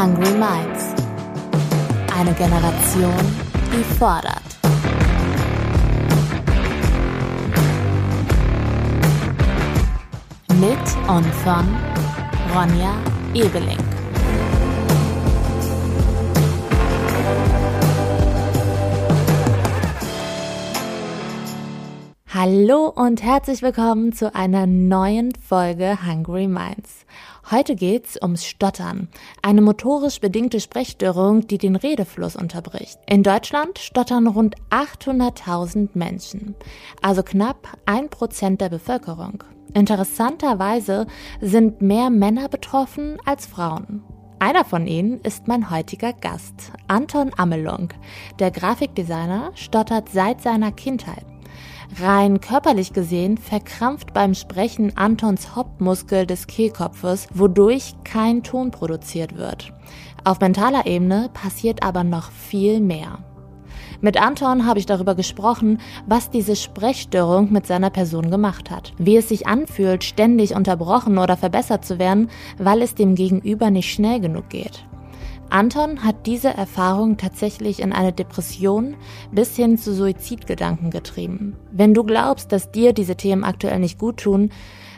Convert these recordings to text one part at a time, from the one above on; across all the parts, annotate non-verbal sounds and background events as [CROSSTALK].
Hungry Minds. Eine Generation, die fordert. Mit und von Ronja Ebeling. Hallo und herzlich willkommen zu einer neuen Folge Hungry Minds. Heute geht's ums Stottern, eine motorisch bedingte Sprechstörung, die den Redefluss unterbricht. In Deutschland stottern rund 800.000 Menschen, also knapp ein Prozent der Bevölkerung. Interessanterweise sind mehr Männer betroffen als Frauen. Einer von ihnen ist mein heutiger Gast, Anton Amelung. Der Grafikdesigner stottert seit seiner Kindheit. Rein körperlich gesehen verkrampft beim Sprechen Antons Hauptmuskel des Kehlkopfes, wodurch kein Ton produziert wird. Auf mentaler Ebene passiert aber noch viel mehr. Mit Anton habe ich darüber gesprochen, was diese Sprechstörung mit seiner Person gemacht hat. Wie es sich anfühlt, ständig unterbrochen oder verbessert zu werden, weil es dem Gegenüber nicht schnell genug geht. Anton hat diese Erfahrung tatsächlich in eine Depression bis hin zu Suizidgedanken getrieben. Wenn du glaubst, dass dir diese Themen aktuell nicht gut tun,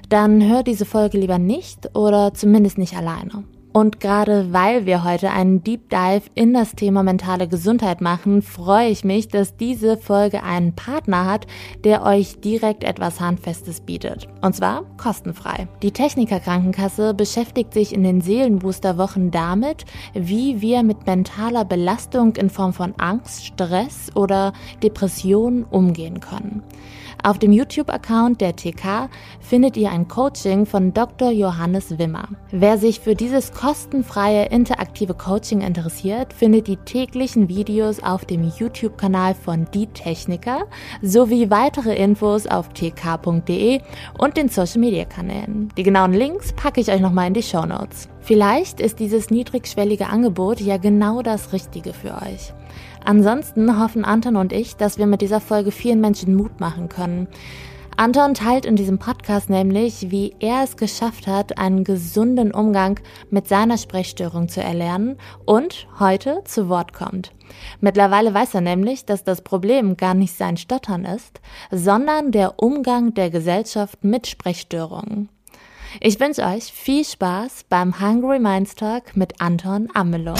dann hör diese Folge lieber nicht oder zumindest nicht alleine. Und gerade weil wir heute einen Deep Dive in das Thema mentale Gesundheit machen, freue ich mich, dass diese Folge einen Partner hat, der euch direkt etwas Handfestes bietet. Und zwar kostenfrei. Die Techniker Krankenkasse beschäftigt sich in den Seelenbooster-Wochen damit, wie wir mit mentaler Belastung in Form von Angst, Stress oder Depression umgehen können. Auf dem YouTube-Account der TK findet ihr ein Coaching von Dr. Johannes Wimmer. Wer sich für dieses kostenfreie interaktive Coaching interessiert, findet die täglichen Videos auf dem YouTube-Kanal von Die Techniker sowie weitere Infos auf tk.de und den Social-Media-Kanälen. Die genauen Links packe ich euch nochmal in die Show Notes. Vielleicht ist dieses niedrigschwellige Angebot ja genau das Richtige für euch. Ansonsten hoffen Anton und ich, dass wir mit dieser Folge vielen Menschen Mut machen können. Anton teilt in diesem Podcast nämlich, wie er es geschafft hat, einen gesunden Umgang mit seiner Sprechstörung zu erlernen und heute zu Wort kommt. Mittlerweile weiß er nämlich, dass das Problem gar nicht sein Stottern ist, sondern der Umgang der Gesellschaft mit Sprechstörungen. Ich wünsche euch viel Spaß beim Hungry Minds Talk mit Anton Amelung.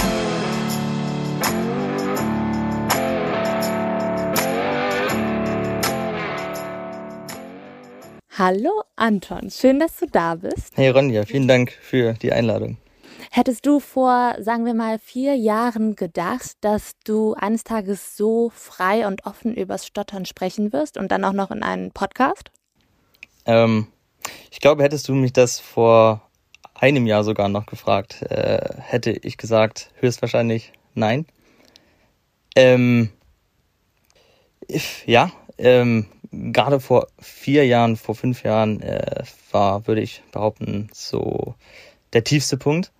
Hallo Anton, schön, dass du da bist. Hey Ronja, vielen Dank für die Einladung. Hättest du vor, sagen wir mal, vier Jahren gedacht, dass du eines Tages so frei und offen übers Stottern sprechen wirst und dann auch noch in einem Podcast? Ähm, ich glaube, hättest du mich das vor einem Jahr sogar noch gefragt, äh, hätte ich gesagt, höchstwahrscheinlich nein. Ähm, ja, ähm, gerade vor vier Jahren, vor fünf Jahren äh, war, würde ich behaupten, so der tiefste Punkt.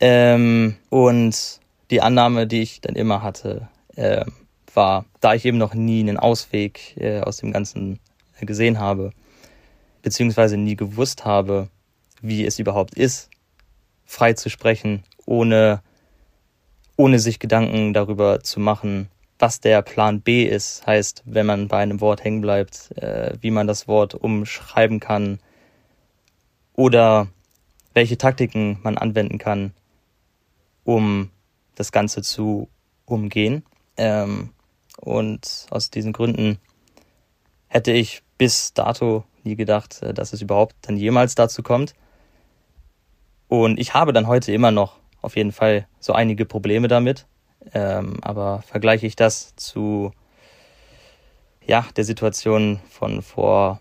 Ähm, und die Annahme, die ich dann immer hatte, äh, war, da ich eben noch nie einen Ausweg äh, aus dem Ganzen gesehen habe, beziehungsweise nie gewusst habe, wie es überhaupt ist, frei zu sprechen, ohne, ohne sich Gedanken darüber zu machen, was der Plan B ist, heißt, wenn man bei einem Wort hängen bleibt, äh, wie man das Wort umschreiben kann oder welche Taktiken man anwenden kann, um das Ganze zu umgehen. Ähm, und aus diesen Gründen hätte ich bis dato nie gedacht, äh, dass es überhaupt dann jemals dazu kommt. Und ich habe dann heute immer noch auf jeden Fall so einige Probleme damit. Ähm, aber vergleiche ich das zu ja, der Situation von vor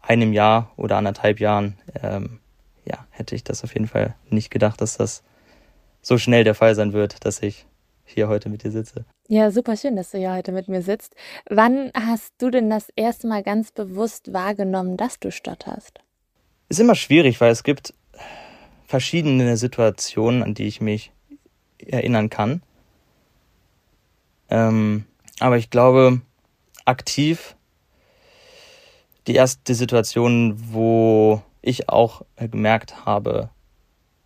einem Jahr oder anderthalb Jahren, ähm, ja, hätte ich das auf jeden Fall nicht gedacht, dass das so schnell der Fall sein wird, dass ich hier heute mit dir sitze. Ja, super schön, dass du hier heute mit mir sitzt. Wann hast du denn das erste Mal ganz bewusst wahrgenommen, dass du stotterst? Ist immer schwierig, weil es gibt verschiedene Situationen, an die ich mich erinnern kann. Ähm, aber ich glaube, aktiv die erste Situation, wo ich auch gemerkt habe,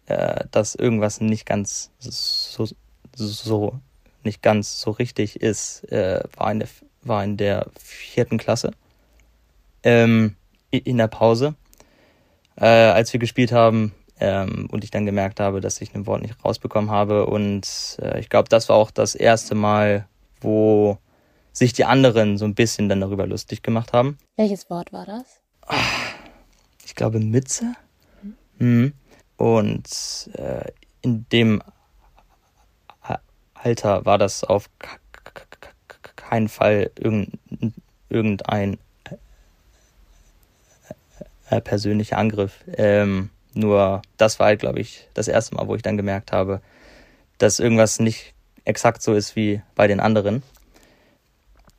äh, dass irgendwas nicht ganz so, so nicht ganz so richtig ist, äh, war, in der, war in der vierten Klasse. Ähm, in der Pause, äh, als wir gespielt haben ähm, und ich dann gemerkt habe, dass ich ein Wort nicht rausbekommen habe. Und äh, ich glaube, das war auch das erste Mal, wo sich die anderen so ein bisschen dann darüber lustig gemacht haben. Welches Wort war das? Ich glaube Mütze. Mhm. Und äh, in dem Alter war das auf keinen Fall irgendein äh, persönlicher Angriff. Ähm, nur das war halt, glaube ich, das erste Mal, wo ich dann gemerkt habe, dass irgendwas nicht exakt so ist wie bei den anderen.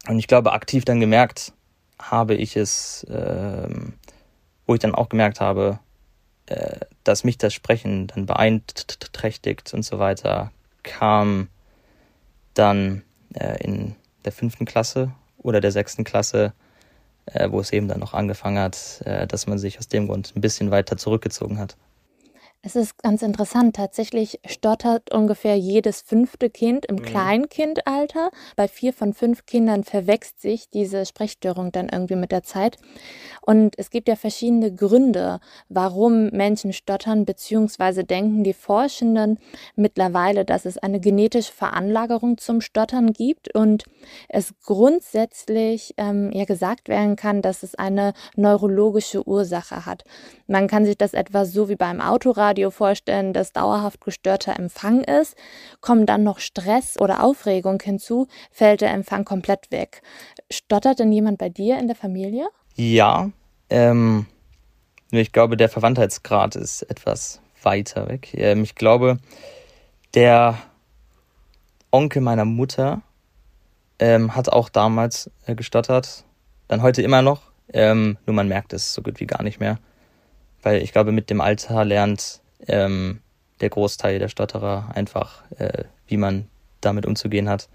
Und ich glaube, aktiv dann gemerkt habe ich es, ähm, wo ich dann auch gemerkt habe, äh, dass mich das Sprechen dann beeinträchtigt und so weiter, kam dann äh, in der fünften Klasse oder der sechsten Klasse, äh, wo es eben dann noch angefangen hat, äh, dass man sich aus dem Grund ein bisschen weiter zurückgezogen hat. Es ist ganz interessant. Tatsächlich stottert ungefähr jedes fünfte Kind im mhm. Kleinkindalter. Bei vier von fünf Kindern verwechselt sich diese Sprechstörung dann irgendwie mit der Zeit. Und es gibt ja verschiedene Gründe, warum Menschen stottern, beziehungsweise denken die Forschenden mittlerweile, dass es eine genetische Veranlagerung zum Stottern gibt und es grundsätzlich ähm, ja gesagt werden kann, dass es eine neurologische Ursache hat. Man kann sich das etwa so wie beim Autoradio Radio vorstellen, dass dauerhaft gestörter Empfang ist, kommen dann noch Stress oder Aufregung hinzu, fällt der Empfang komplett weg. Stottert denn jemand bei dir in der Familie? Ja, ähm, ich glaube, der Verwandtheitsgrad ist etwas weiter weg. Ähm, ich glaube, der Onkel meiner Mutter ähm, hat auch damals äh, gestottert, dann heute immer noch, ähm, nur man merkt es so gut wie gar nicht mehr. Weil ich glaube, mit dem Alter lernt ähm, der Großteil der Stotterer einfach, äh, wie man damit umzugehen hat.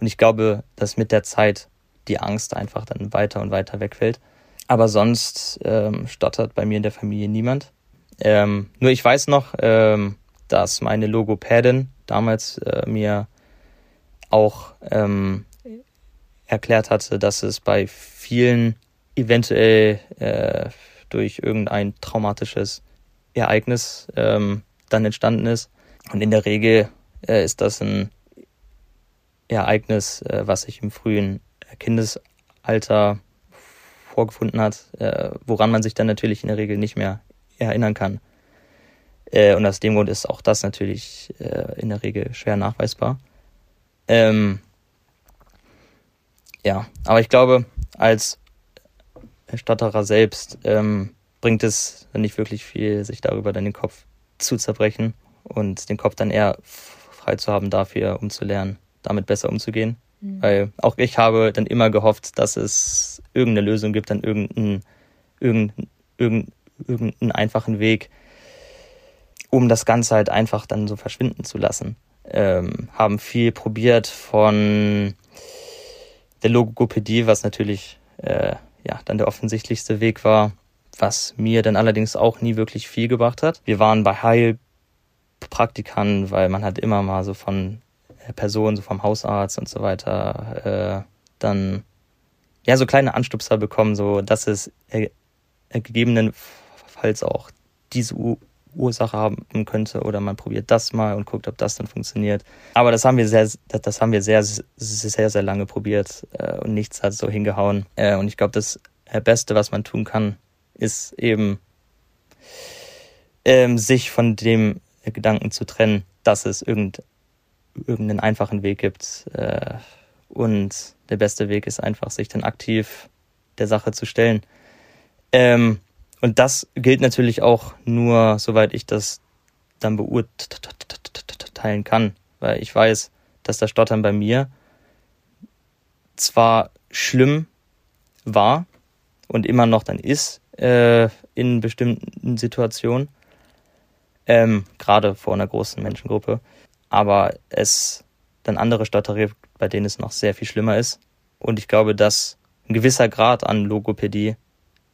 Und ich glaube, dass mit der Zeit die Angst einfach dann weiter und weiter wegfällt. Aber sonst ähm, stottert bei mir in der Familie niemand. Ähm, nur ich weiß noch, ähm, dass meine Logopädin damals äh, mir auch ähm, erklärt hatte, dass es bei vielen eventuell äh, durch irgendein traumatisches Ereignis ähm, dann entstanden ist. Und in der Regel äh, ist das ein Ereignis, äh, was sich im frühen Kindesalter vorgefunden hat, äh, woran man sich dann natürlich in der Regel nicht mehr erinnern kann. Äh, und aus dem Grund ist auch das natürlich äh, in der Regel schwer nachweisbar. Ähm, ja, aber ich glaube, als Stotterer selbst ähm, bringt es nicht wirklich viel, sich darüber dann den Kopf zu zerbrechen und den Kopf dann eher frei zu haben dafür, um zu lernen, damit besser umzugehen. Mhm. Weil auch ich habe dann immer gehofft, dass es irgendeine Lösung gibt, dann irgendeinen, irgendeinen, irgendeinen, irgendeinen einfachen Weg, um das Ganze halt einfach dann so verschwinden zu lassen. Ähm, haben viel probiert von der Logopädie, was natürlich äh, ja dann der offensichtlichste Weg war, was mir dann allerdings auch nie wirklich viel gebracht hat. Wir waren bei Heilpraktikern, weil man hat immer mal so von äh, Personen, so vom Hausarzt und so weiter, äh, dann ja so kleine Anstupser bekommen, so dass es äh, gegebenenfalls auch diese U Ursache haben könnte oder man probiert das mal und guckt, ob das dann funktioniert. Aber das haben wir sehr, das haben wir sehr, sehr, sehr lange probiert äh, und nichts hat so hingehauen. Äh, und ich glaube, das Beste, was man tun kann, ist eben ähm, sich von dem Gedanken zu trennen, dass es irgend, irgendeinen einfachen Weg gibt. Äh, und der beste Weg ist einfach, sich dann aktiv der Sache zu stellen. Ähm, und das gilt natürlich auch nur, soweit ich das dann beurteilen kann, weil ich weiß, dass das Stottern bei mir zwar schlimm war und immer noch dann ist, äh, in bestimmten Situationen, ähm, gerade vor einer großen Menschengruppe. Aber es dann andere Stotterer, bei denen es noch sehr viel schlimmer ist. Und ich glaube, dass ein gewisser Grad an Logopädie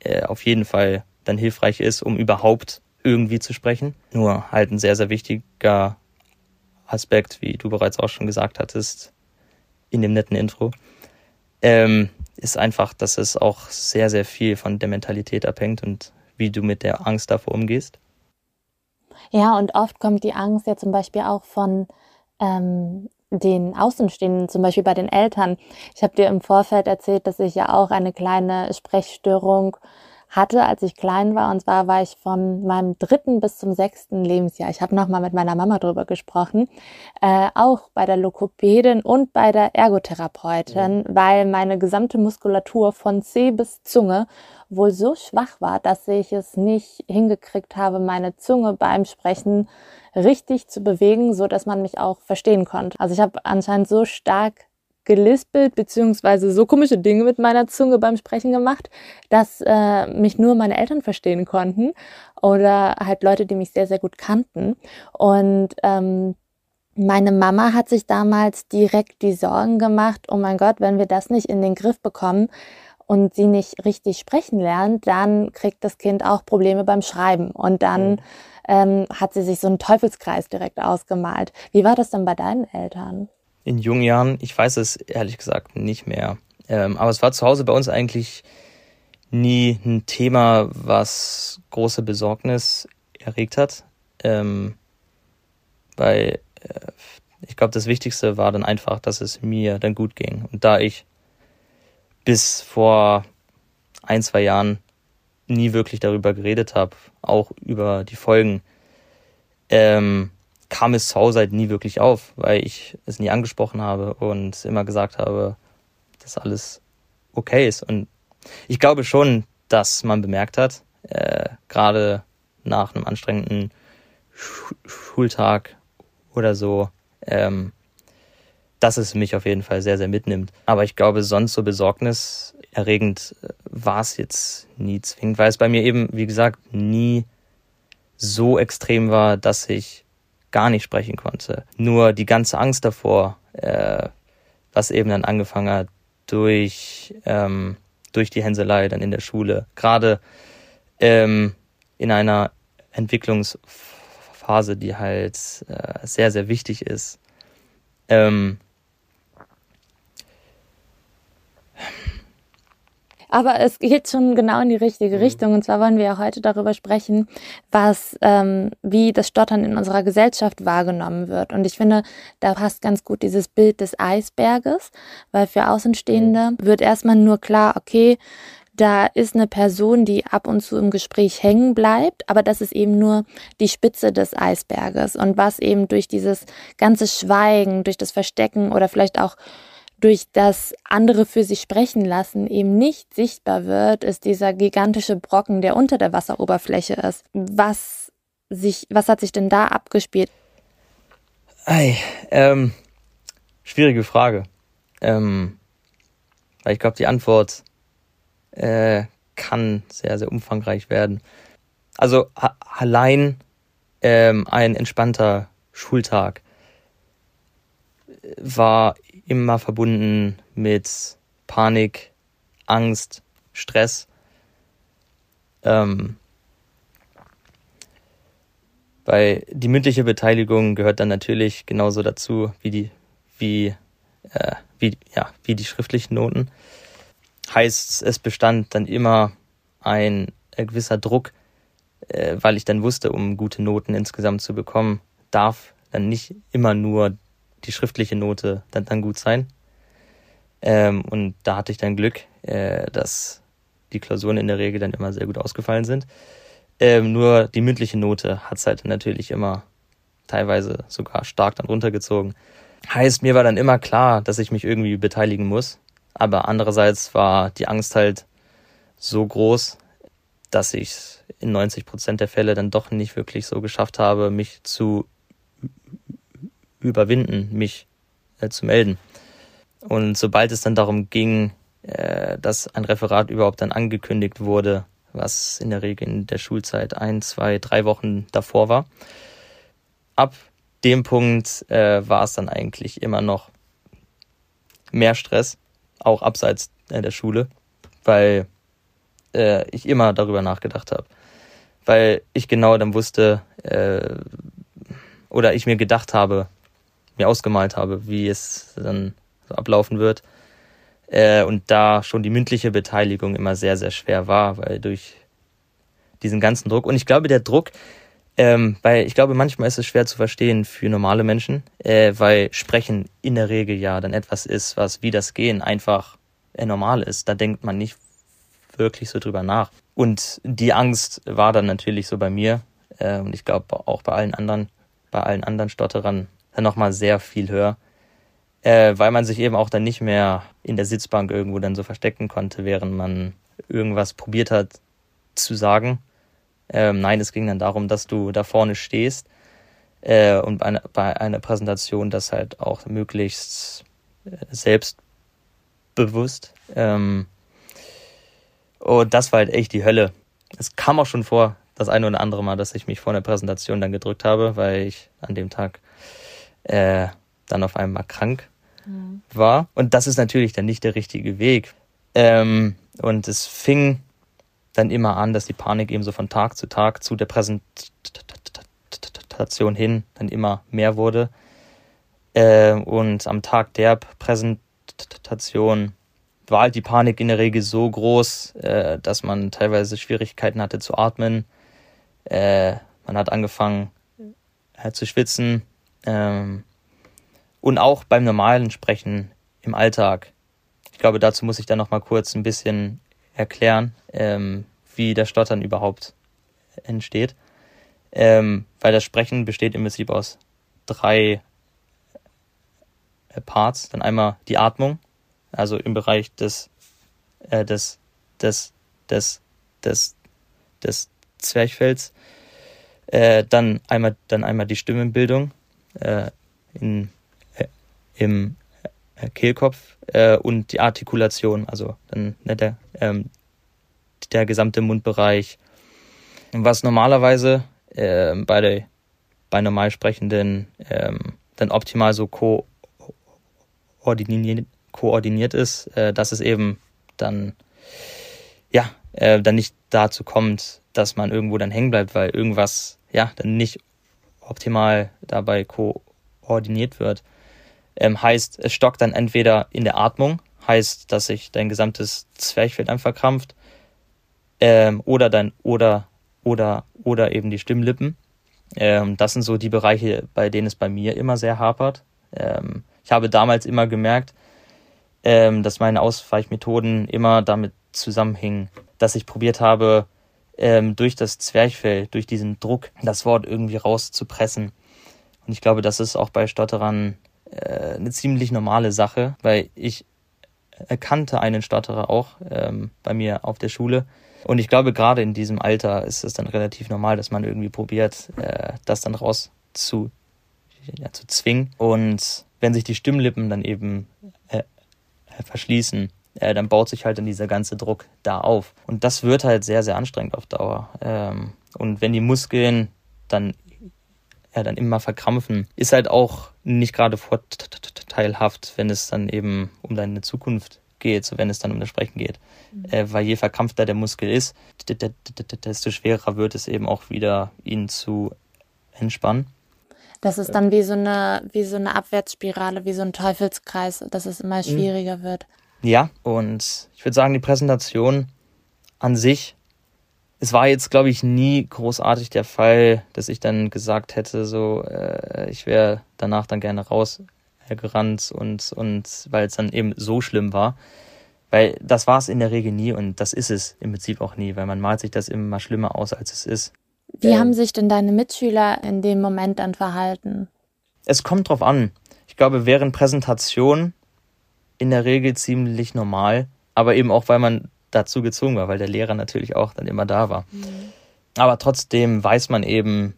äh, auf jeden Fall dann hilfreich ist, um überhaupt irgendwie zu sprechen. Nur halt ein sehr, sehr wichtiger Aspekt, wie du bereits auch schon gesagt hattest, in dem netten Intro, ähm, ist einfach, dass es auch sehr, sehr viel von der Mentalität abhängt und wie du mit der Angst davor umgehst. Ja, und oft kommt die Angst ja zum Beispiel auch von ähm, den Außenstehenden, zum Beispiel bei den Eltern. Ich habe dir im Vorfeld erzählt, dass ich ja auch eine kleine Sprechstörung hatte, als ich klein war. Und zwar war ich von meinem dritten bis zum sechsten Lebensjahr. Ich habe nochmal mit meiner Mama drüber gesprochen, äh, auch bei der Lokopädin und bei der Ergotherapeutin, mhm. weil meine gesamte Muskulatur von C bis Zunge wohl so schwach war, dass ich es nicht hingekriegt habe, meine Zunge beim Sprechen richtig zu bewegen, so dass man mich auch verstehen konnte. Also ich habe anscheinend so stark gelispelt beziehungsweise so komische Dinge mit meiner Zunge beim Sprechen gemacht, dass äh, mich nur meine Eltern verstehen konnten oder halt Leute, die mich sehr, sehr gut kannten. Und ähm, meine Mama hat sich damals direkt die Sorgen gemacht, oh mein Gott, wenn wir das nicht in den Griff bekommen und sie nicht richtig sprechen lernt, dann kriegt das Kind auch Probleme beim Schreiben. Und dann mhm. ähm, hat sie sich so einen Teufelskreis direkt ausgemalt. Wie war das denn bei deinen Eltern? In jungen Jahren. Ich weiß es ehrlich gesagt nicht mehr. Ähm, aber es war zu Hause bei uns eigentlich nie ein Thema, was große Besorgnis erregt hat. Ähm, weil äh, ich glaube, das Wichtigste war dann einfach, dass es mir dann gut ging. Und da ich bis vor ein, zwei Jahren nie wirklich darüber geredet habe, auch über die Folgen, ähm, kam es zu Hause halt nie wirklich auf, weil ich es nie angesprochen habe und immer gesagt habe, dass alles okay ist. Und ich glaube schon, dass man bemerkt hat, äh, gerade nach einem anstrengenden Sch Schultag oder so, ähm, dass es mich auf jeden Fall sehr, sehr mitnimmt. Aber ich glaube, sonst so besorgniserregend äh, war es jetzt nie zwingend, weil es bei mir eben, wie gesagt, nie so extrem war, dass ich gar nicht sprechen konnte. Nur die ganze Angst davor, äh, was eben dann angefangen hat durch, ähm, durch die Hänselei dann in der Schule, gerade ähm, in einer Entwicklungsphase, die halt äh, sehr, sehr wichtig ist. Ähm, Aber es geht schon genau in die richtige mhm. Richtung. Und zwar wollen wir ja heute darüber sprechen, was, ähm, wie das Stottern in unserer Gesellschaft wahrgenommen wird. Und ich finde, da passt ganz gut dieses Bild des Eisberges, weil für Außenstehende mhm. wird erstmal nur klar, okay, da ist eine Person, die ab und zu im Gespräch hängen bleibt, aber das ist eben nur die Spitze des Eisberges und was eben durch dieses ganze Schweigen, durch das Verstecken oder vielleicht auch durch das andere für sich sprechen lassen eben nicht sichtbar wird, ist dieser gigantische Brocken, der unter der Wasseroberfläche ist. Was sich, was hat sich denn da abgespielt? Ei, ähm, schwierige Frage. Ähm, ich glaube, die Antwort äh, kann sehr, sehr umfangreich werden. Also allein ähm, ein entspannter Schultag war immer verbunden mit Panik, Angst, Stress. Ähm, weil die mündliche Beteiligung gehört dann natürlich genauso dazu wie die, wie, äh, wie, ja, wie die schriftlichen Noten. Heißt, es bestand dann immer ein äh, gewisser Druck, äh, weil ich dann wusste, um gute Noten insgesamt zu bekommen, darf dann nicht immer nur die schriftliche Note dann, dann gut sein. Ähm, und da hatte ich dann Glück, äh, dass die Klausuren in der Regel dann immer sehr gut ausgefallen sind. Ähm, nur die mündliche Note hat es halt natürlich immer teilweise sogar stark dann runtergezogen. Heißt, mir war dann immer klar, dass ich mich irgendwie beteiligen muss. Aber andererseits war die Angst halt so groß, dass ich in 90 Prozent der Fälle dann doch nicht wirklich so geschafft habe, mich zu überwinden, mich äh, zu melden. Und sobald es dann darum ging, äh, dass ein Referat überhaupt dann angekündigt wurde, was in der Regel in der Schulzeit ein, zwei, drei Wochen davor war, ab dem Punkt äh, war es dann eigentlich immer noch mehr Stress, auch abseits äh, der Schule, weil äh, ich immer darüber nachgedacht habe, weil ich genau dann wusste äh, oder ich mir gedacht habe, mir ausgemalt habe, wie es dann so ablaufen wird. Äh, und da schon die mündliche Beteiligung immer sehr, sehr schwer war, weil durch diesen ganzen Druck. Und ich glaube, der Druck, ähm, weil ich glaube, manchmal ist es schwer zu verstehen für normale Menschen, äh, weil Sprechen in der Regel ja dann etwas ist, was wie das Gehen einfach äh, normal ist. Da denkt man nicht wirklich so drüber nach. Und die Angst war dann natürlich so bei mir äh, und ich glaube auch bei allen anderen, bei allen anderen Stotterern dann nochmal sehr viel höher, äh, weil man sich eben auch dann nicht mehr in der Sitzbank irgendwo dann so verstecken konnte, während man irgendwas probiert hat zu sagen ähm, nein, es ging dann darum, dass du da vorne stehst äh, und bei einer, bei einer Präsentation das halt auch möglichst äh, selbstbewusst. Ähm, und das war halt echt die Hölle. Es kam auch schon vor, das eine oder andere Mal, dass ich mich vor einer Präsentation dann gedrückt habe, weil ich an dem Tag äh, dann auf einmal krank mhm. war. Und das ist natürlich dann nicht der richtige Weg. Ähm, und es fing dann immer an, dass die Panik eben so von Tag zu Tag zu der Präsentation hin dann immer mehr wurde. Äh, und am Tag der Präsentation war halt die Panik in der Regel so groß, äh, dass man teilweise Schwierigkeiten hatte zu atmen. Äh, man hat angefangen zu schwitzen. Ähm, und auch beim normalen Sprechen im Alltag. Ich glaube, dazu muss ich dann noch mal kurz ein bisschen erklären, ähm, wie das Stottern überhaupt entsteht. Ähm, weil das Sprechen besteht im Prinzip aus drei äh, Parts. Dann einmal die Atmung, also im Bereich des, äh, des, des, des, des, des Zwerchfells. Äh, dann einmal, dann einmal die Stimmenbildung äh, in, äh, im äh, Kehlkopf äh, und die Artikulation, also dann ne, der, ähm, der gesamte Mundbereich. Was normalerweise äh, bei, der, bei normal sprechenden ähm, dann optimal so koordiniert, koordiniert ist, äh, dass es eben dann ja äh, dann nicht dazu kommt, dass man irgendwo dann hängen bleibt, weil irgendwas ja dann nicht optimal dabei koordiniert wird ähm, heißt, es stockt dann entweder in der Atmung, heißt, dass sich dein gesamtes Zwerchfell dann verkrampft, ähm, oder dann, oder, oder, oder eben die Stimmlippen. Ähm, das sind so die Bereiche, bei denen es bei mir immer sehr hapert. Ähm, ich habe damals immer gemerkt, ähm, dass meine Ausweichmethoden immer damit zusammenhingen, dass ich probiert habe, ähm, durch das Zwerchfell, durch diesen Druck, das Wort irgendwie rauszupressen. Und ich glaube, das ist auch bei Stotterern äh, eine ziemlich normale Sache, weil ich erkannte einen Stotterer auch ähm, bei mir auf der Schule. Und ich glaube, gerade in diesem Alter ist es dann relativ normal, dass man irgendwie probiert, äh, das dann raus zu, ja, zu zwingen. Und wenn sich die Stimmlippen dann eben äh, verschließen, äh, dann baut sich halt dann dieser ganze Druck da auf. Und das wird halt sehr, sehr anstrengend auf Dauer. Ähm, und wenn die Muskeln dann ja, dann immer verkrampfen, ist halt auch nicht gerade vorteilhaft, wenn es dann eben um deine Zukunft geht, so wenn es dann um das Sprechen geht. Mhm. Äh, weil je verkrampfter der Muskel ist, desto schwerer wird es eben auch wieder, ihn zu entspannen. Das ist dann wie so eine, wie so eine Abwärtsspirale, wie so ein Teufelskreis, dass es immer mhm. schwieriger wird. Ja, und ich würde sagen, die Präsentation an sich es war jetzt, glaube ich, nie großartig der Fall, dass ich dann gesagt hätte, so, äh, ich wäre danach dann gerne rausgerannt und, und weil es dann eben so schlimm war. Weil das war es in der Regel nie und das ist es im Prinzip auch nie, weil man malt sich das immer schlimmer aus, als es ist. Wie ähm, haben sich denn deine Mitschüler in dem Moment dann verhalten? Es kommt drauf an. Ich glaube, während Präsentation in der Regel ziemlich normal, aber eben auch, weil man dazu gezwungen war, weil der Lehrer natürlich auch dann immer da war. Mhm. Aber trotzdem weiß man eben,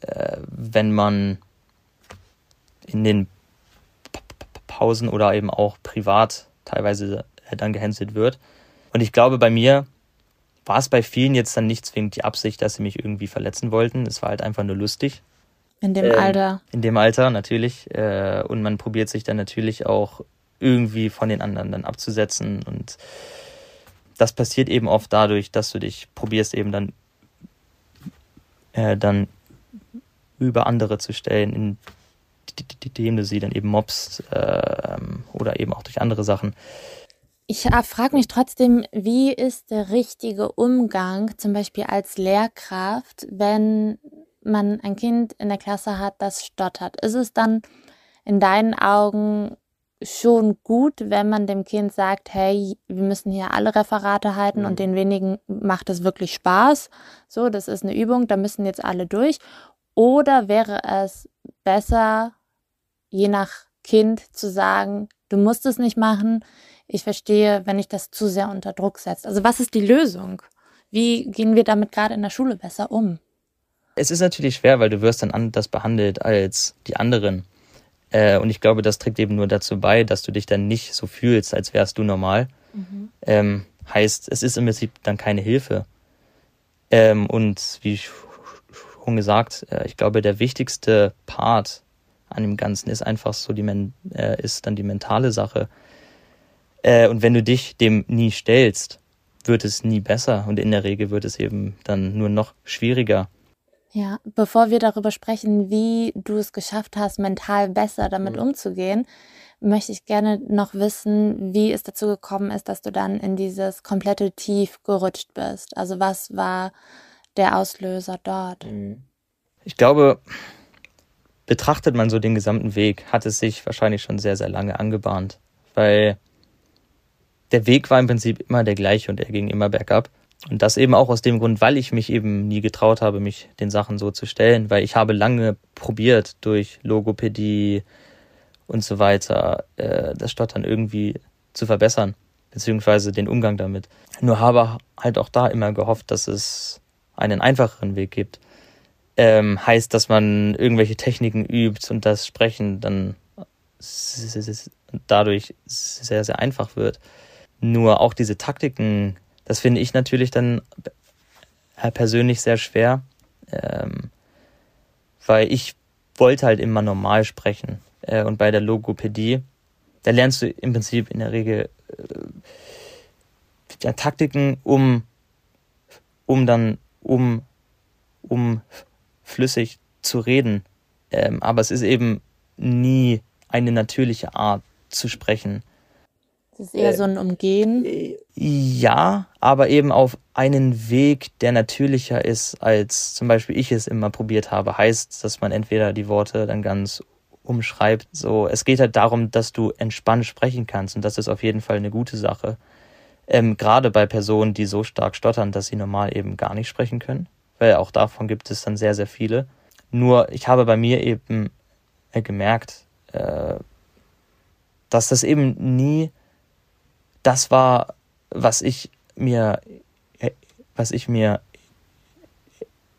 äh, wenn man in den Pausen oder eben auch privat teilweise dann gehänselt wird. Und ich glaube, bei mir war es bei vielen jetzt dann nicht zwingend die Absicht, dass sie mich irgendwie verletzen wollten. Es war halt einfach nur lustig. In dem ähm, Alter. In dem Alter, natürlich. Äh, und man probiert sich dann natürlich auch irgendwie von den anderen dann abzusetzen und das passiert eben oft dadurch, dass du dich probierst eben dann äh, dann über andere zu stellen, indem du sie dann eben mobst äh, oder eben auch durch andere Sachen. Ich äh, frage mich trotzdem, wie ist der richtige Umgang, zum Beispiel als Lehrkraft, wenn man ein Kind in der Klasse hat, das stottert? Ist es dann in deinen Augen schon gut, wenn man dem Kind sagt, hey, wir müssen hier alle Referate halten mhm. und den wenigen macht es wirklich Spaß. So, das ist eine Übung, da müssen jetzt alle durch. Oder wäre es besser, je nach Kind zu sagen, du musst es nicht machen. Ich verstehe, wenn ich das zu sehr unter Druck setzt. Also was ist die Lösung? Wie gehen wir damit gerade in der Schule besser um? Es ist natürlich schwer, weil du wirst dann anders behandelt als die anderen. Äh, und ich glaube, das trägt eben nur dazu bei, dass du dich dann nicht so fühlst, als wärst du normal. Mhm. Ähm, heißt, es ist im Prinzip dann keine Hilfe. Ähm, und wie schon gesagt, äh, ich glaube, der wichtigste Part an dem Ganzen ist einfach so die äh, ist dann die mentale Sache. Äh, und wenn du dich dem nie stellst, wird es nie besser und in der Regel wird es eben dann nur noch schwieriger. Ja, bevor wir darüber sprechen, wie du es geschafft hast, mental besser damit mhm. umzugehen, möchte ich gerne noch wissen, wie es dazu gekommen ist, dass du dann in dieses komplette Tief gerutscht bist. Also was war der Auslöser dort? Mhm. Ich glaube, betrachtet man so den gesamten Weg, hat es sich wahrscheinlich schon sehr, sehr lange angebahnt, weil der Weg war im Prinzip immer der gleiche und er ging immer bergab. Und das eben auch aus dem Grund, weil ich mich eben nie getraut habe, mich den Sachen so zu stellen, weil ich habe lange probiert, durch Logopädie und so weiter, äh, das Stottern irgendwie zu verbessern, beziehungsweise den Umgang damit. Nur habe halt auch da immer gehofft, dass es einen einfacheren Weg gibt. Ähm, heißt, dass man irgendwelche Techniken übt und das Sprechen dann dadurch sehr, sehr einfach wird. Nur auch diese Taktiken das finde ich natürlich dann äh, persönlich sehr schwer, ähm, weil ich wollte halt immer normal sprechen. Äh, und bei der Logopädie, da lernst du im Prinzip in der Regel äh, Taktiken, um, um dann, um, um flüssig zu reden. Ähm, aber es ist eben nie eine natürliche Art zu sprechen. Das ist eher äh, so ein Umgehen. Ja, aber eben auf einen Weg, der natürlicher ist, als zum Beispiel ich es immer probiert habe. Heißt, dass man entweder die Worte dann ganz umschreibt. So, es geht halt darum, dass du entspannt sprechen kannst und das ist auf jeden Fall eine gute Sache. Ähm, Gerade bei Personen, die so stark stottern, dass sie normal eben gar nicht sprechen können, weil auch davon gibt es dann sehr, sehr viele. Nur ich habe bei mir eben äh, gemerkt, äh, dass das eben nie das war, was ich mir, was ich mir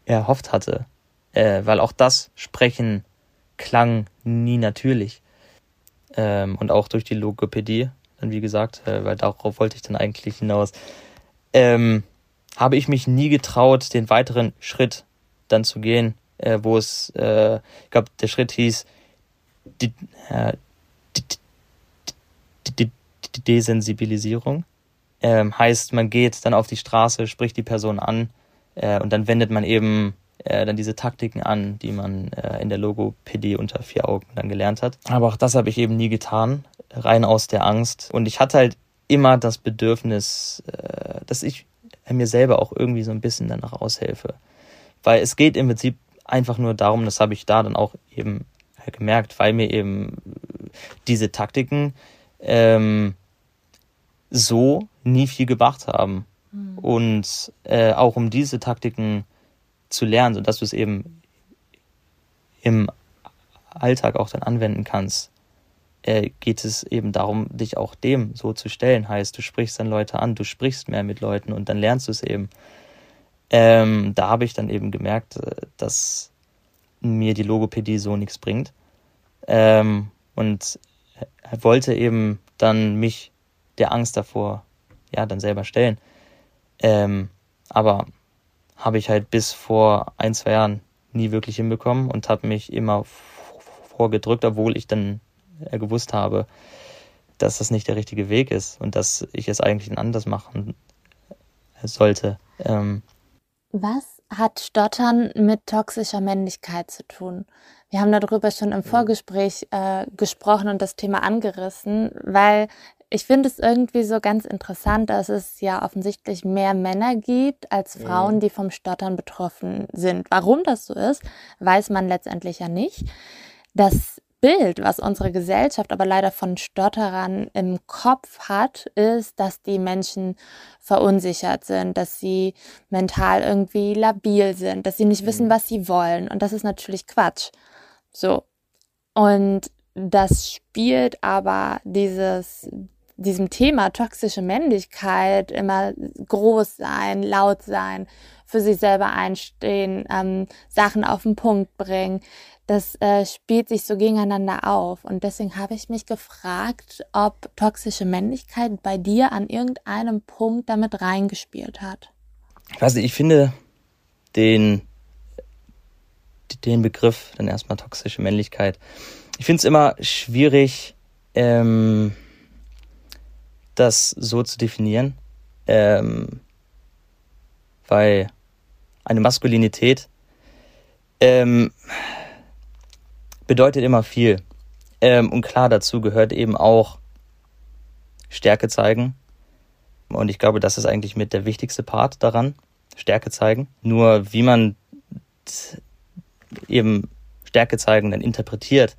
erhofft hatte. Äh, weil auch das Sprechen klang nie natürlich. Ähm, und auch durch die Logopädie, dann wie gesagt, äh, weil darauf wollte ich dann eigentlich hinaus, ähm, habe ich mich nie getraut, den weiteren Schritt dann zu gehen, äh, wo es, äh, ich glaube, der Schritt hieß, die, äh, die, die, die, Desensibilisierung. Ähm, heißt, man geht dann auf die Straße, spricht die Person an äh, und dann wendet man eben äh, dann diese Taktiken an, die man äh, in der Logopädie unter vier Augen dann gelernt hat. Aber auch das habe ich eben nie getan, rein aus der Angst. Und ich hatte halt immer das Bedürfnis, äh, dass ich mir selber auch irgendwie so ein bisschen danach aushelfe. Weil es geht im Prinzip einfach nur darum, das habe ich da dann auch eben gemerkt, weil mir eben diese Taktiken ähm, so nie viel gebracht haben. Mhm. Und äh, auch um diese Taktiken zu lernen, sodass du es eben im Alltag auch dann anwenden kannst, äh, geht es eben darum, dich auch dem so zu stellen. Heißt, du sprichst dann Leute an, du sprichst mehr mit Leuten und dann lernst du es eben. Ähm, da habe ich dann eben gemerkt, äh, dass mir die Logopädie so nichts bringt. Ähm, und wollte eben dann mich der Angst davor ja dann selber stellen. Ähm, aber habe ich halt bis vor ein, zwei Jahren nie wirklich hinbekommen und habe mich immer vorgedrückt, obwohl ich dann äh, gewusst habe, dass das nicht der richtige Weg ist und dass ich es eigentlich anders machen sollte. Ähm, Was hat Stottern mit toxischer Männlichkeit zu tun? Wir haben darüber schon im Vorgespräch äh, gesprochen und das Thema angerissen, weil ich finde es irgendwie so ganz interessant, dass es ja offensichtlich mehr Männer gibt als Frauen, die vom Stottern betroffen sind. Warum das so ist, weiß man letztendlich ja nicht. Das Bild, was unsere Gesellschaft aber leider von Stotterern im Kopf hat, ist, dass die Menschen verunsichert sind, dass sie mental irgendwie labil sind, dass sie nicht wissen, mhm. was sie wollen. Und das ist natürlich Quatsch. So. Und das spielt aber dieses, diesem Thema toxische Männlichkeit immer groß sein, laut sein, für sich selber einstehen, ähm, Sachen auf den Punkt bringen. Das äh, spielt sich so gegeneinander auf. Und deswegen habe ich mich gefragt, ob toxische Männlichkeit bei dir an irgendeinem Punkt damit reingespielt hat. Ich ich finde den, den Begriff dann erstmal toxische Männlichkeit. Ich finde es immer schwierig, ähm, das so zu definieren, ähm, weil eine Maskulinität ähm, bedeutet immer viel. Ähm, und klar, dazu gehört eben auch Stärke zeigen. Und ich glaube, das ist eigentlich mit der wichtigste Part daran, Stärke zeigen. Nur wie man eben Stärke zeigen dann interpretiert,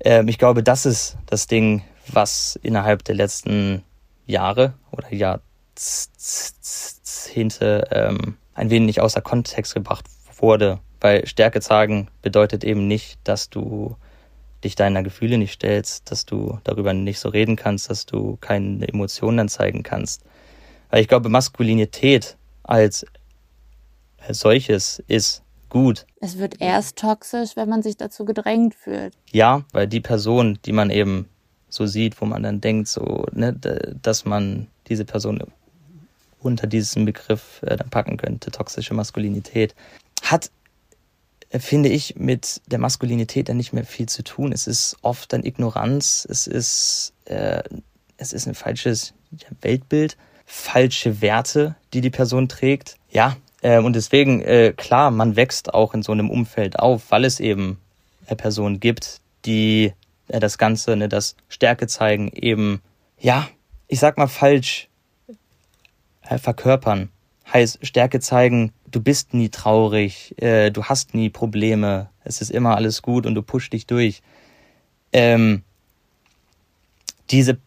ähm, ich glaube, das ist das Ding, was innerhalb der letzten Jahre oder Jahrzehnte ähm, ein wenig außer Kontext gebracht wurde. Weil Stärke zeigen bedeutet eben nicht, dass du dich deiner Gefühle nicht stellst, dass du darüber nicht so reden kannst, dass du keine Emotionen dann zeigen kannst. Weil ich glaube, Maskulinität als, als solches ist gut. Es wird erst toxisch, wenn man sich dazu gedrängt fühlt. Ja, weil die Person, die man eben so sieht, wo man dann denkt, so, ne, dass man diese Person unter diesen Begriff äh, dann packen könnte, toxische Maskulinität, hat, äh, finde ich, mit der Maskulinität dann nicht mehr viel zu tun. Es ist oft dann Ignoranz, es ist, äh, es ist ein falsches Weltbild, falsche Werte, die die Person trägt. Ja, äh, und deswegen, äh, klar, man wächst auch in so einem Umfeld auf, weil es eben Personen gibt, die äh, das Ganze, ne, das Stärke zeigen, eben, ja, ich sag mal falsch äh, verkörpern. Heißt, Stärke zeigen, du bist nie traurig, äh, du hast nie Probleme, es ist immer alles gut und du pushst dich durch. Ähm, diese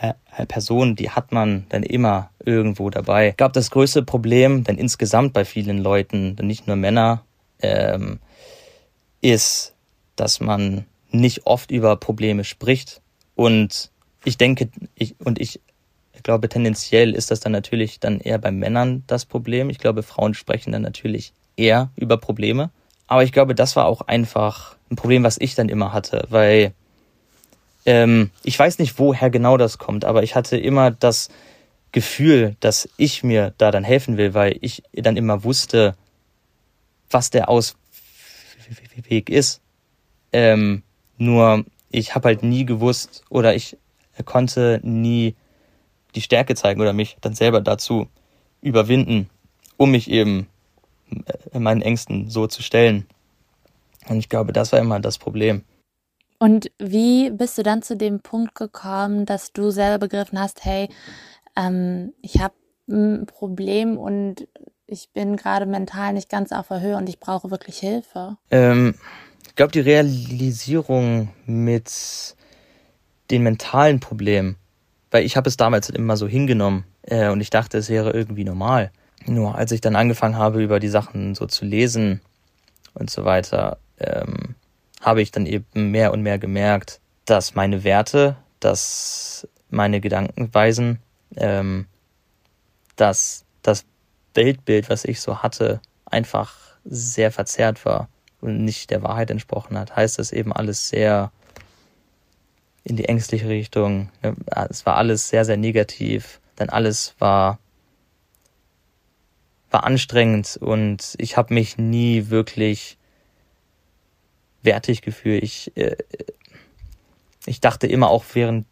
äh, Person, die hat man dann immer irgendwo dabei. Ich glaube, das größte Problem, denn insgesamt bei vielen Leuten, nicht nur Männer, ähm, ist, dass man nicht oft über Probleme spricht. Und ich denke, ich, und ich glaube, tendenziell ist das dann natürlich dann eher bei Männern das Problem. Ich glaube, Frauen sprechen dann natürlich eher über Probleme. Aber ich glaube, das war auch einfach ein Problem, was ich dann immer hatte, weil ähm, ich weiß nicht, woher genau das kommt, aber ich hatte immer das Gefühl, dass ich mir da dann helfen will, weil ich dann immer wusste, was der Ausweg ist. Ähm, nur ich habe halt nie gewusst oder ich konnte nie die Stärke zeigen oder mich dann selber dazu überwinden, um mich eben äh, meinen Ängsten so zu stellen. Und ich glaube, das war immer das Problem. Und wie bist du dann zu dem Punkt gekommen, dass du selber begriffen hast, hey, ähm, ich habe ein Problem und ich bin gerade mental nicht ganz auf der Höhe und ich brauche wirklich Hilfe? Ähm, glaube, die Realisierung mit den mentalen Problemen, weil ich habe es damals immer so hingenommen äh, und ich dachte, es wäre irgendwie normal. Nur als ich dann angefangen habe, über die Sachen so zu lesen und so weiter, ähm, habe ich dann eben mehr und mehr gemerkt, dass meine Werte, dass meine Gedankenweisen, ähm, dass das Weltbild, was ich so hatte, einfach sehr verzerrt war und nicht der Wahrheit entsprochen hat, heißt das eben alles sehr in die ängstliche Richtung. Es war alles sehr, sehr negativ, denn alles war war anstrengend und ich habe mich nie wirklich wertig gefühlt. Ich äh, ich dachte immer auch während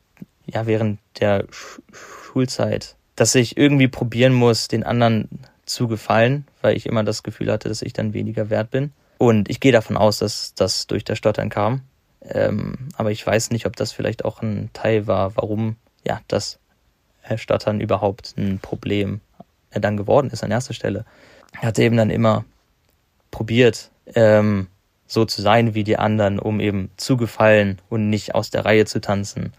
ja während der Sch Schulzeit, dass ich irgendwie probieren muss, den anderen zu gefallen, weil ich immer das Gefühl hatte, dass ich dann weniger wert bin. Und ich gehe davon aus, dass das durch das Stottern kam. Ähm, aber ich weiß nicht, ob das vielleicht auch ein Teil war, warum ja das Stottern überhaupt ein Problem dann geworden ist an erster Stelle. Er hatte eben dann immer probiert, ähm, so zu sein wie die anderen, um eben zu gefallen und nicht aus der Reihe zu tanzen.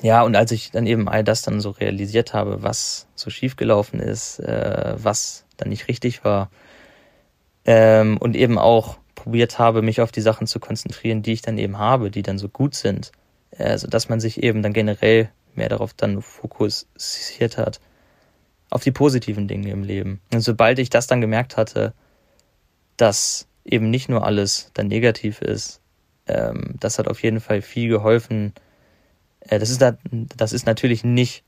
Ja, und als ich dann eben all das dann so realisiert habe, was so schiefgelaufen ist, äh, was dann nicht richtig war, ähm, und eben auch probiert habe, mich auf die Sachen zu konzentrieren, die ich dann eben habe, die dann so gut sind, also dass man sich eben dann generell mehr darauf dann fokussiert hat, auf die positiven Dinge im Leben. Und sobald ich das dann gemerkt hatte, dass eben nicht nur alles dann negativ ist, ähm, das hat auf jeden Fall viel geholfen. Äh, das ist da, das ist natürlich nicht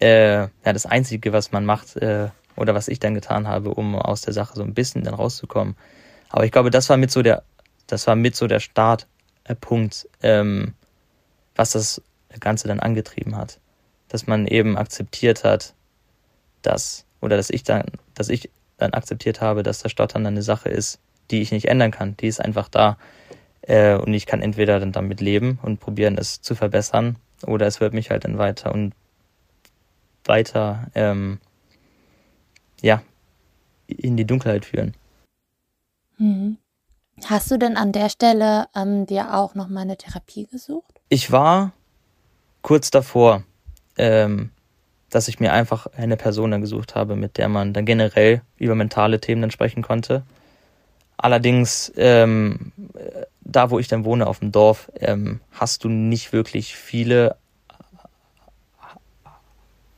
äh, ja das Einzige, was man macht äh, oder was ich dann getan habe, um aus der Sache so ein bisschen dann rauszukommen. Aber ich glaube, das war mit so der, das war mit so der Startpunkt, ähm, was das Ganze dann angetrieben hat. Dass man eben akzeptiert hat, dass, oder dass ich dann, dass ich dann akzeptiert habe, dass das Stottern eine Sache ist, die ich nicht ändern kann. Die ist einfach da. Äh, und ich kann entweder dann damit leben und probieren, es zu verbessern, oder es wird mich halt dann weiter und weiter, ähm, ja, in die Dunkelheit führen. Mhm. Hast du denn an der Stelle ähm, dir auch noch mal eine Therapie gesucht? Ich war kurz davor, ähm, dass ich mir einfach eine Person dann gesucht habe, mit der man dann generell über mentale Themen dann sprechen konnte. Allerdings, ähm, da wo ich dann wohne, auf dem Dorf, ähm, hast du nicht wirklich viele,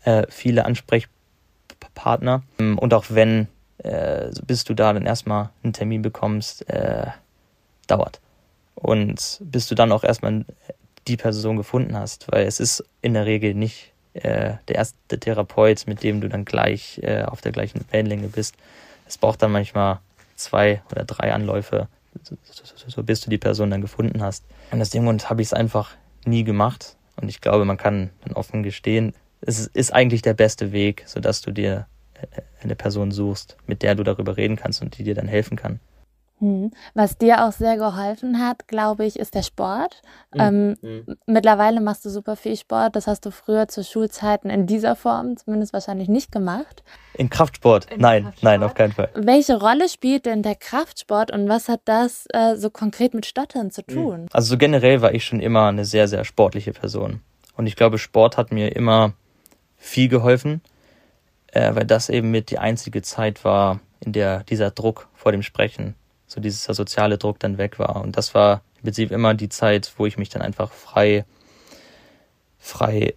äh, viele Ansprechpartner. Und auch wenn, äh, bis du da dann erstmal einen Termin bekommst, äh, dauert. Und bis du dann auch erstmal die Person gefunden hast, weil es ist in der Regel nicht äh, der erste Therapeut, mit dem du dann gleich äh, auf der gleichen Wellenlänge bist. Es braucht dann manchmal zwei oder drei Anläufe, so, so, so bis du die Person dann gefunden hast. Und aus dem Grund habe ich es einfach nie gemacht. Und ich glaube, man kann dann offen gestehen, es ist eigentlich der beste Weg, sodass du dir äh, eine Person suchst, mit der du darüber reden kannst und die dir dann helfen kann. Hm. Was dir auch sehr geholfen hat, glaube ich, ist der Sport. Mhm. Ähm, mhm. Mittlerweile machst du super viel Sport. Das hast du früher zu Schulzeiten in dieser Form zumindest wahrscheinlich nicht gemacht. In Kraftsport? In nein, Kraftsport. nein, auf keinen Fall. Welche Rolle spielt denn der Kraftsport und was hat das äh, so konkret mit Stottern zu hm. tun? Also so generell war ich schon immer eine sehr, sehr sportliche Person. Und ich glaube, Sport hat mir immer viel geholfen, äh, weil das eben mit die einzige Zeit war, in der dieser Druck vor dem Sprechen so dieser soziale Druck dann weg war. Und das war im Prinzip immer die Zeit, wo ich mich dann einfach frei, frei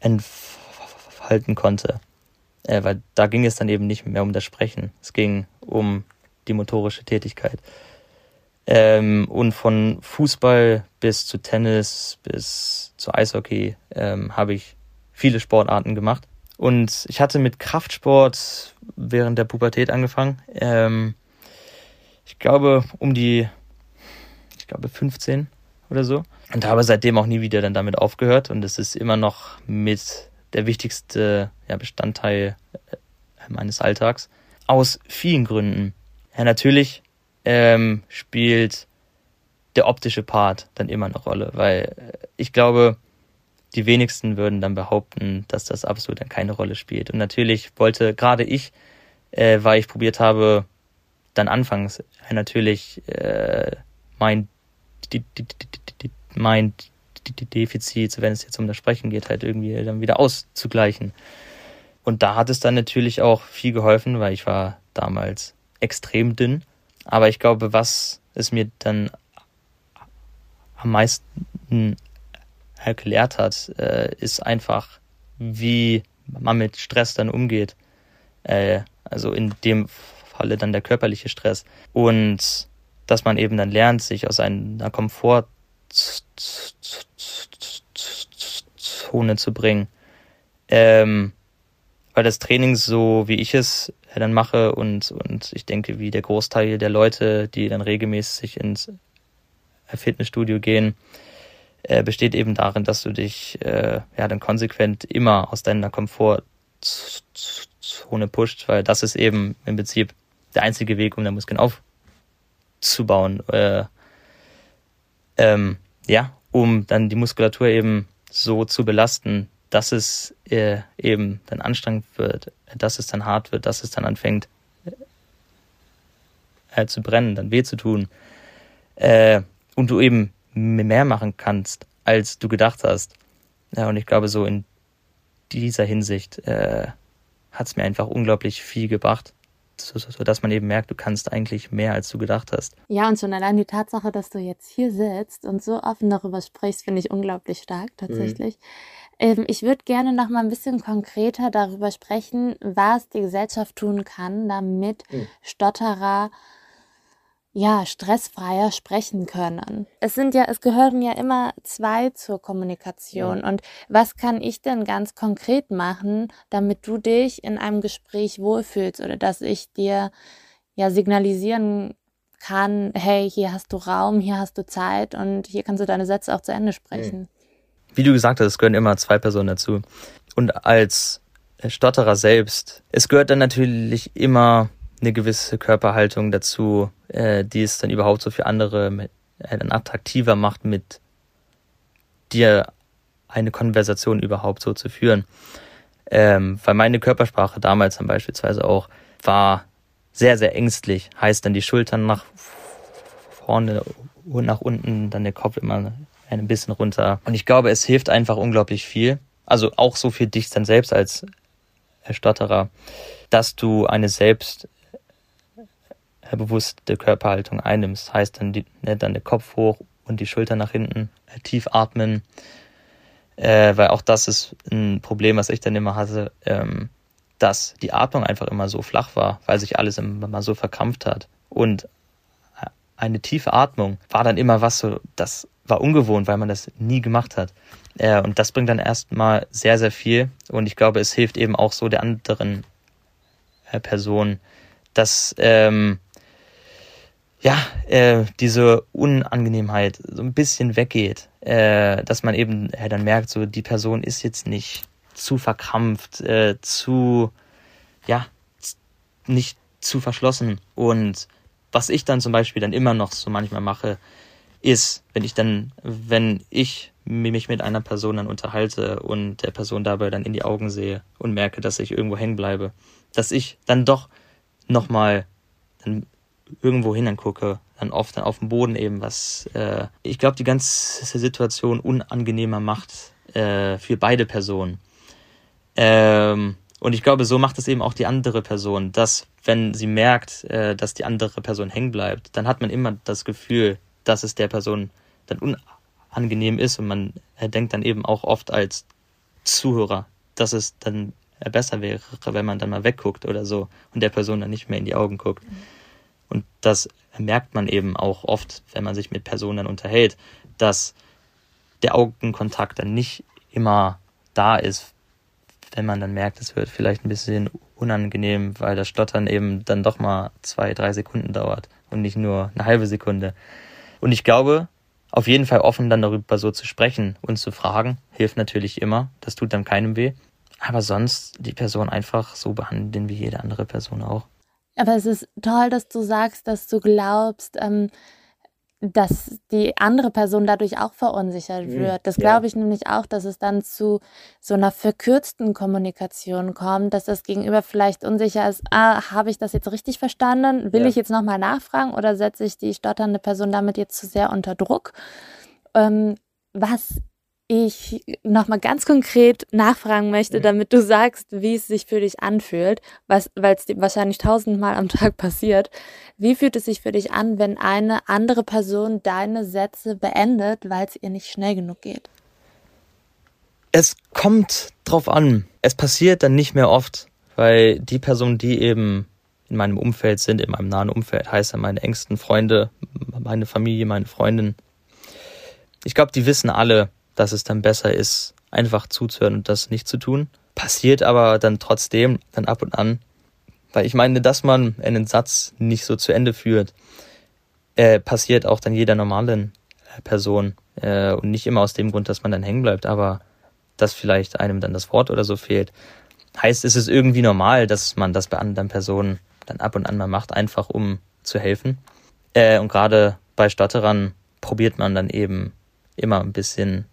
entfalten konnte. Äh, weil da ging es dann eben nicht mehr um das Sprechen. Es ging um die motorische Tätigkeit. Ähm, und von Fußball bis zu Tennis bis zu Eishockey ähm, habe ich viele Sportarten gemacht. Und ich hatte mit Kraftsport während der Pubertät angefangen. Ähm, ich glaube, um die, ich glaube, 15 oder so. Und habe seitdem auch nie wieder dann damit aufgehört. Und es ist immer noch mit der wichtigste ja, Bestandteil äh, meines Alltags. Aus vielen Gründen. Ja, natürlich ähm, spielt der optische Part dann immer eine Rolle, weil äh, ich glaube, die wenigsten würden dann behaupten, dass das absolut dann keine Rolle spielt. Und natürlich wollte gerade ich, äh, weil ich probiert habe, dann anfangs natürlich äh, mein, die, die, mein Defizit, wenn es jetzt um das Sprechen geht, halt irgendwie dann wieder auszugleichen. Und da hat es dann natürlich auch viel geholfen, weil ich war damals extrem dünn. Aber ich glaube, was es mir dann am meisten erklärt hat, äh, ist einfach, wie man mit Stress dann umgeht. Äh, also in dem Falle dann der körperliche Stress. Und dass man eben dann lernt, sich aus einer Komfortzone zu bringen. Ähm, weil das Training so, wie ich es dann mache und, und ich denke, wie der Großteil der Leute, die dann regelmäßig ins Fitnessstudio gehen, äh, besteht eben darin, dass du dich äh, ja dann konsequent immer aus deiner Komfortzone pusht, weil das ist eben im Prinzip der einzige Weg, um den Muskeln aufzubauen. Äh, ähm, ja, um dann die Muskulatur eben so zu belasten, dass es äh, eben dann anstrengend wird, dass es dann hart wird, dass es dann anfängt äh, zu brennen, dann weh zu tun. Äh, und du eben mehr machen kannst, als du gedacht hast. Ja, und ich glaube, so in dieser Hinsicht äh, hat es mir einfach unglaublich viel gebracht, so, so, so, dass man eben merkt, du kannst eigentlich mehr, als du gedacht hast. Ja, und schon allein die Tatsache, dass du jetzt hier sitzt und so offen darüber sprichst, finde ich unglaublich stark tatsächlich. Mhm. Ähm, ich würde gerne noch mal ein bisschen konkreter darüber sprechen, was die Gesellschaft tun kann, damit mhm. Stotterer ja, stressfreier sprechen können. Es sind ja, es gehören ja immer zwei zur Kommunikation. Ja. Und was kann ich denn ganz konkret machen, damit du dich in einem Gespräch wohlfühlst oder dass ich dir ja signalisieren kann, hey, hier hast du Raum, hier hast du Zeit und hier kannst du deine Sätze auch zu Ende sprechen. Wie du gesagt hast, es gehören immer zwei Personen dazu. Und als Stotterer selbst, es gehört dann natürlich immer eine gewisse Körperhaltung dazu, äh, die es dann überhaupt so für andere äh, dann attraktiver macht, mit dir eine Konversation überhaupt so zu führen. Ähm, weil meine Körpersprache damals dann beispielsweise auch war sehr, sehr ängstlich. Heißt dann die Schultern nach vorne und nach unten, dann der Kopf immer ein bisschen runter. Und ich glaube, es hilft einfach unglaublich viel. Also auch so für dich dann selbst als Stotterer, dass du eine selbst bewusste Körperhaltung einnimmst. Heißt dann, die, ne, dann der Kopf hoch und die Schulter nach hinten, äh, tief atmen. Äh, weil auch das ist ein Problem, was ich dann immer hatte, ähm, dass die Atmung einfach immer so flach war, weil sich alles immer mal so verkrampft hat. Und äh, eine tiefe Atmung war dann immer was so, das war ungewohnt, weil man das nie gemacht hat. Äh, und das bringt dann erstmal sehr, sehr viel. Und ich glaube, es hilft eben auch so der anderen äh, Person, dass ähm, ja, äh, diese Unangenehmheit so ein bisschen weggeht, äh, dass man eben äh, dann merkt, so die Person ist jetzt nicht zu verkrampft, äh, zu, ja, nicht zu verschlossen. Und was ich dann zum Beispiel dann immer noch so manchmal mache, ist, wenn ich dann, wenn ich mich mit einer Person dann unterhalte und der Person dabei dann in die Augen sehe und merke, dass ich irgendwo hängen bleibe, dass ich dann doch nochmal dann irgendwo hin gucke, dann oft dann auf dem Boden eben, was äh, ich glaube, die ganze Situation unangenehmer macht äh, für beide Personen. Ähm, und ich glaube, so macht es eben auch die andere Person, dass wenn sie merkt, äh, dass die andere Person hängen bleibt, dann hat man immer das Gefühl, dass es der Person dann unangenehm ist und man denkt dann eben auch oft als Zuhörer, dass es dann besser wäre, wenn man dann mal wegguckt oder so und der Person dann nicht mehr in die Augen guckt. Mhm. Und das merkt man eben auch oft, wenn man sich mit Personen unterhält, dass der Augenkontakt dann nicht immer da ist, wenn man dann merkt, es wird vielleicht ein bisschen unangenehm, weil das Stottern eben dann doch mal zwei, drei Sekunden dauert und nicht nur eine halbe Sekunde. Und ich glaube, auf jeden Fall offen dann darüber so zu sprechen und zu fragen, hilft natürlich immer. Das tut dann keinem weh. Aber sonst die Person einfach so behandeln wie jede andere Person auch. Aber es ist toll, dass du sagst, dass du glaubst, ähm, dass die andere Person dadurch auch verunsichert mhm. wird. Das glaube ich nämlich auch, dass es dann zu so einer verkürzten Kommunikation kommt, dass das Gegenüber vielleicht unsicher ist, ah, habe ich das jetzt richtig verstanden? Will ja. ich jetzt nochmal nachfragen oder setze ich die stotternde Person damit jetzt zu sehr unter Druck? Ähm, was ich nochmal ganz konkret nachfragen möchte, damit du sagst, wie es sich für dich anfühlt, weil es wahrscheinlich tausendmal am Tag passiert. Wie fühlt es sich für dich an, wenn eine andere Person deine Sätze beendet, weil es ihr nicht schnell genug geht? Es kommt drauf an. Es passiert dann nicht mehr oft, weil die Personen, die eben in meinem Umfeld sind, in meinem nahen Umfeld, heißt ja meine engsten Freunde, meine Familie, meine Freundin. Ich glaube, die wissen alle, dass es dann besser ist, einfach zuzuhören und das nicht zu tun. Passiert aber dann trotzdem, dann ab und an. Weil ich meine, dass man einen Satz nicht so zu Ende führt, äh, passiert auch dann jeder normalen äh, Person. Äh, und nicht immer aus dem Grund, dass man dann hängen bleibt, aber dass vielleicht einem dann das Wort oder so fehlt. Heißt, es ist irgendwie normal, dass man das bei anderen Personen dann ab und an mal macht, einfach um zu helfen. Äh, und gerade bei Stotterern probiert man dann eben immer ein bisschen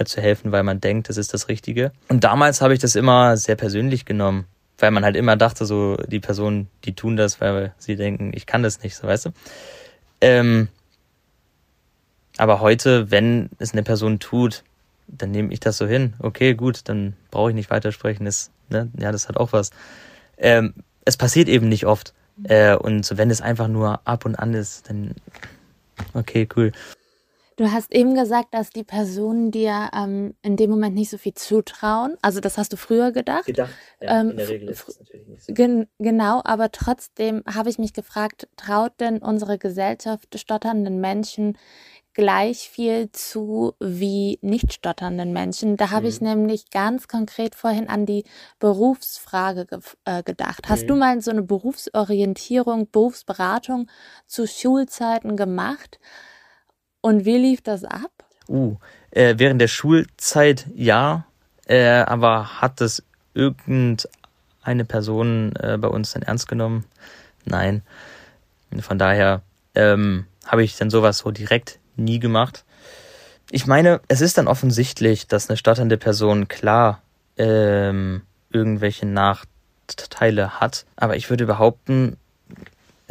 äh, zu helfen, weil man denkt, das ist das Richtige. Und damals habe ich das immer sehr persönlich genommen, weil man halt immer dachte, so die Personen, die tun das, weil sie denken, ich kann das nicht, so weißt du. Ähm, aber heute, wenn es eine Person tut, dann nehme ich das so hin. Okay, gut, dann brauche ich nicht weitersprechen. Das, ne, ja, das hat auch was. Ähm, es passiert eben nicht oft. Äh, und wenn es einfach nur ab und an ist, dann okay, cool. Du hast eben gesagt, dass die Personen dir ähm, in dem Moment nicht so viel zutrauen. Also das hast du früher gedacht. Gedacht, ja, ähm, in der Regel ist es natürlich nicht so. Gen genau, aber trotzdem habe ich mich gefragt, traut denn unsere Gesellschaft stotternden Menschen gleich viel zu wie nicht stotternden Menschen. Da habe mhm. ich nämlich ganz konkret vorhin an die Berufsfrage ge äh, gedacht. Hast mhm. du mal so eine Berufsorientierung, Berufsberatung zu Schulzeiten gemacht? Und wie lief das ab? Uh, äh, während der Schulzeit ja, äh, aber hat das irgendeine Person äh, bei uns dann ernst genommen? Nein. Von daher ähm, habe ich dann sowas so direkt nie gemacht. Ich meine, es ist dann offensichtlich, dass eine stotternde Person klar ähm, irgendwelche Nachteile hat. Aber ich würde behaupten,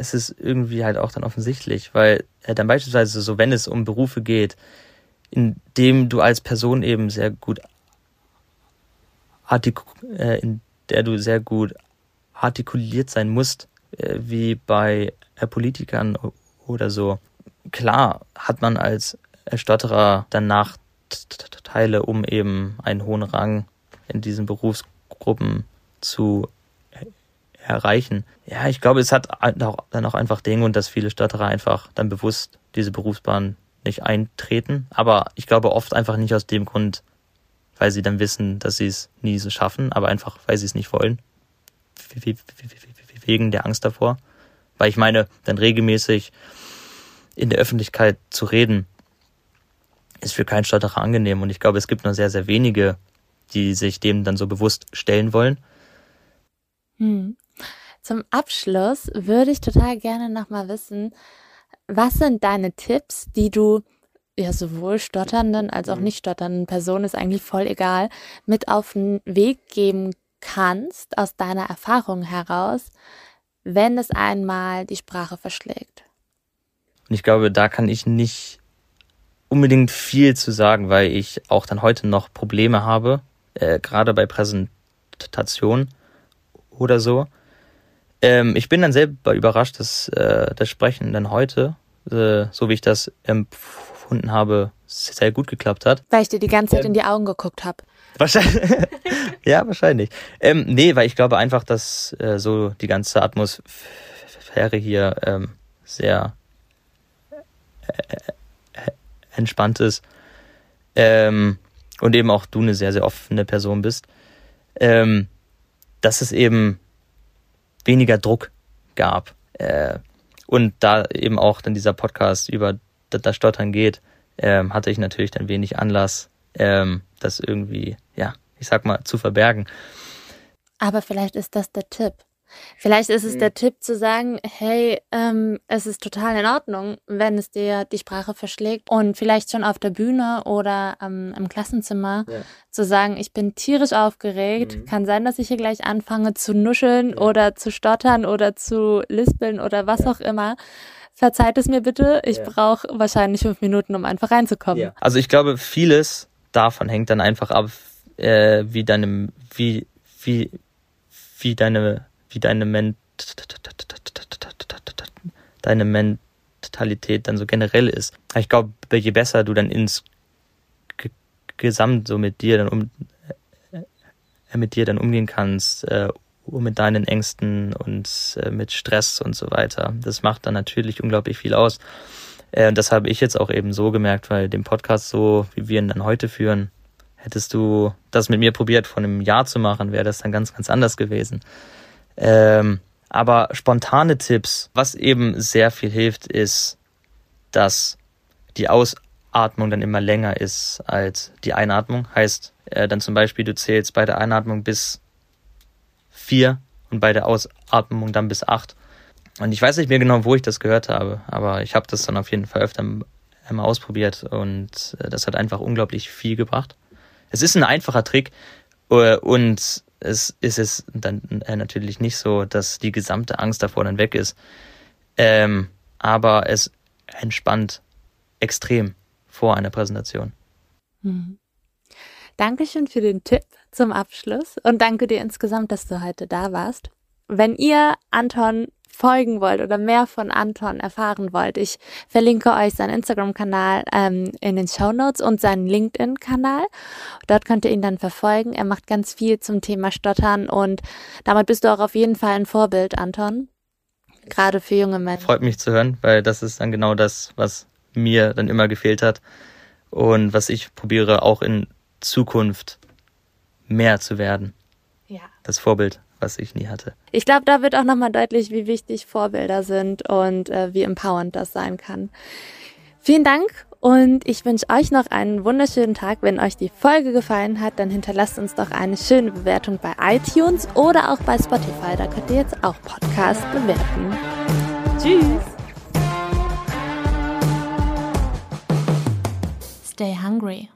es ist irgendwie halt auch dann offensichtlich, weil äh, dann beispielsweise so, wenn es um Berufe geht, in dem du als Person eben sehr gut artik äh, in der du sehr gut artikuliert sein musst, äh, wie bei äh, Politikern oder so, klar hat man als Stotterer dann Nachteile, um eben einen hohen Rang in diesen Berufsgruppen zu erreichen. Ja, ich glaube, es hat dann auch einfach den Grund, dass viele Stotterer einfach dann bewusst diese Berufsbahn nicht eintreten. Aber ich glaube oft einfach nicht aus dem Grund, weil sie dann wissen, dass sie es nie so schaffen, aber einfach, weil sie es nicht wollen. Wegen der Angst davor. Weil ich meine, dann regelmäßig in der Öffentlichkeit zu reden, ist für keinen Stotterer angenehm. Und ich glaube, es gibt nur sehr, sehr wenige, die sich dem dann so bewusst stellen wollen. Hm. Zum Abschluss würde ich total gerne nochmal wissen, was sind deine Tipps, die du ja sowohl stotternden als auch mhm. nicht stotternden Personen, ist eigentlich voll egal, mit auf den Weg geben kannst aus deiner Erfahrung heraus, wenn es einmal die Sprache verschlägt? Und ich glaube, da kann ich nicht unbedingt viel zu sagen, weil ich auch dann heute noch Probleme habe, äh, gerade bei Präsentationen oder so. Ähm, ich bin dann selber überrascht, dass äh, das Sprechen dann heute, äh, so wie ich das empfunden habe, sehr gut geklappt hat. Weil ich dir die ganze Zeit ähm, in die Augen geguckt habe. Wahrscheinlich. [LAUGHS] ja, wahrscheinlich. Ähm, nee, weil ich glaube einfach, dass äh, so die ganze Atmosphäre hier ähm, sehr entspannt ist ähm, und eben auch du eine sehr, sehr offene Person bist, ähm, dass es eben weniger Druck gab. Äh, und da eben auch dann dieser Podcast über das Stottern geht, ähm, hatte ich natürlich dann wenig Anlass, ähm, das irgendwie, ja, ich sag mal, zu verbergen. Aber vielleicht ist das der Tipp. Vielleicht ist es mhm. der Tipp zu sagen, hey, ähm, es ist total in Ordnung, wenn es dir die Sprache verschlägt und vielleicht schon auf der Bühne oder ähm, im Klassenzimmer ja. zu sagen, ich bin tierisch aufgeregt, mhm. kann sein, dass ich hier gleich anfange zu nuscheln ja. oder zu stottern oder zu lispeln oder was ja. auch immer. Verzeiht es mir bitte, ich brauche wahrscheinlich fünf Minuten, um einfach reinzukommen. Also ich glaube, vieles davon hängt dann einfach ab, äh, wie deine, wie, wie, wie deine wie deine, Ment deine Mentalität dann so generell ist. Ich glaube, je besser du dann ins Gesamt so mit dir dann um äh, mit dir dann umgehen kannst, äh, mit deinen Ängsten und äh, mit Stress und so weiter. Das macht dann natürlich unglaublich viel aus. Äh, das habe ich jetzt auch eben so gemerkt, weil den Podcast so, wie wir ihn dann heute führen, hättest du das mit mir probiert, vor einem Jahr zu machen, wäre das dann ganz, ganz anders gewesen. Ähm, aber spontane Tipps, was eben sehr viel hilft, ist, dass die Aus Ausatmung dann immer länger ist als die Einatmung. Heißt äh, dann zum Beispiel, du zählst bei der Einatmung bis vier und bei der Ausatmung dann bis acht. Und ich weiß nicht mehr genau, wo ich das gehört habe, aber ich habe das dann auf jeden Fall öfter einmal ausprobiert und äh, das hat einfach unglaublich viel gebracht. Es ist ein einfacher Trick äh, und es ist es dann äh, natürlich nicht so, dass die gesamte Angst davor dann weg ist. Ähm, aber es entspannt extrem vor einer Präsentation. Mhm. Dankeschön für den Tipp zum Abschluss und danke dir insgesamt, dass du heute da warst. Wenn ihr Anton folgen wollt oder mehr von Anton erfahren wollt, ich verlinke euch seinen Instagram-Kanal ähm, in den Show Notes und seinen LinkedIn-Kanal. Dort könnt ihr ihn dann verfolgen. Er macht ganz viel zum Thema Stottern und damit bist du auch auf jeden Fall ein Vorbild, Anton. Gerade für junge Menschen. Freut mich zu hören, weil das ist dann genau das, was mir dann immer gefehlt hat und was ich probiere auch in Zukunft mehr zu werden. Ja. Das Vorbild, was ich nie hatte. Ich glaube, da wird auch nochmal deutlich, wie wichtig Vorbilder sind und äh, wie empowernd das sein kann. Vielen Dank und ich wünsche euch noch einen wunderschönen Tag. Wenn euch die Folge gefallen hat, dann hinterlasst uns doch eine schöne Bewertung bei iTunes oder auch bei Spotify. Da könnt ihr jetzt auch Podcast bewerten. Tschüss! Stay hungry.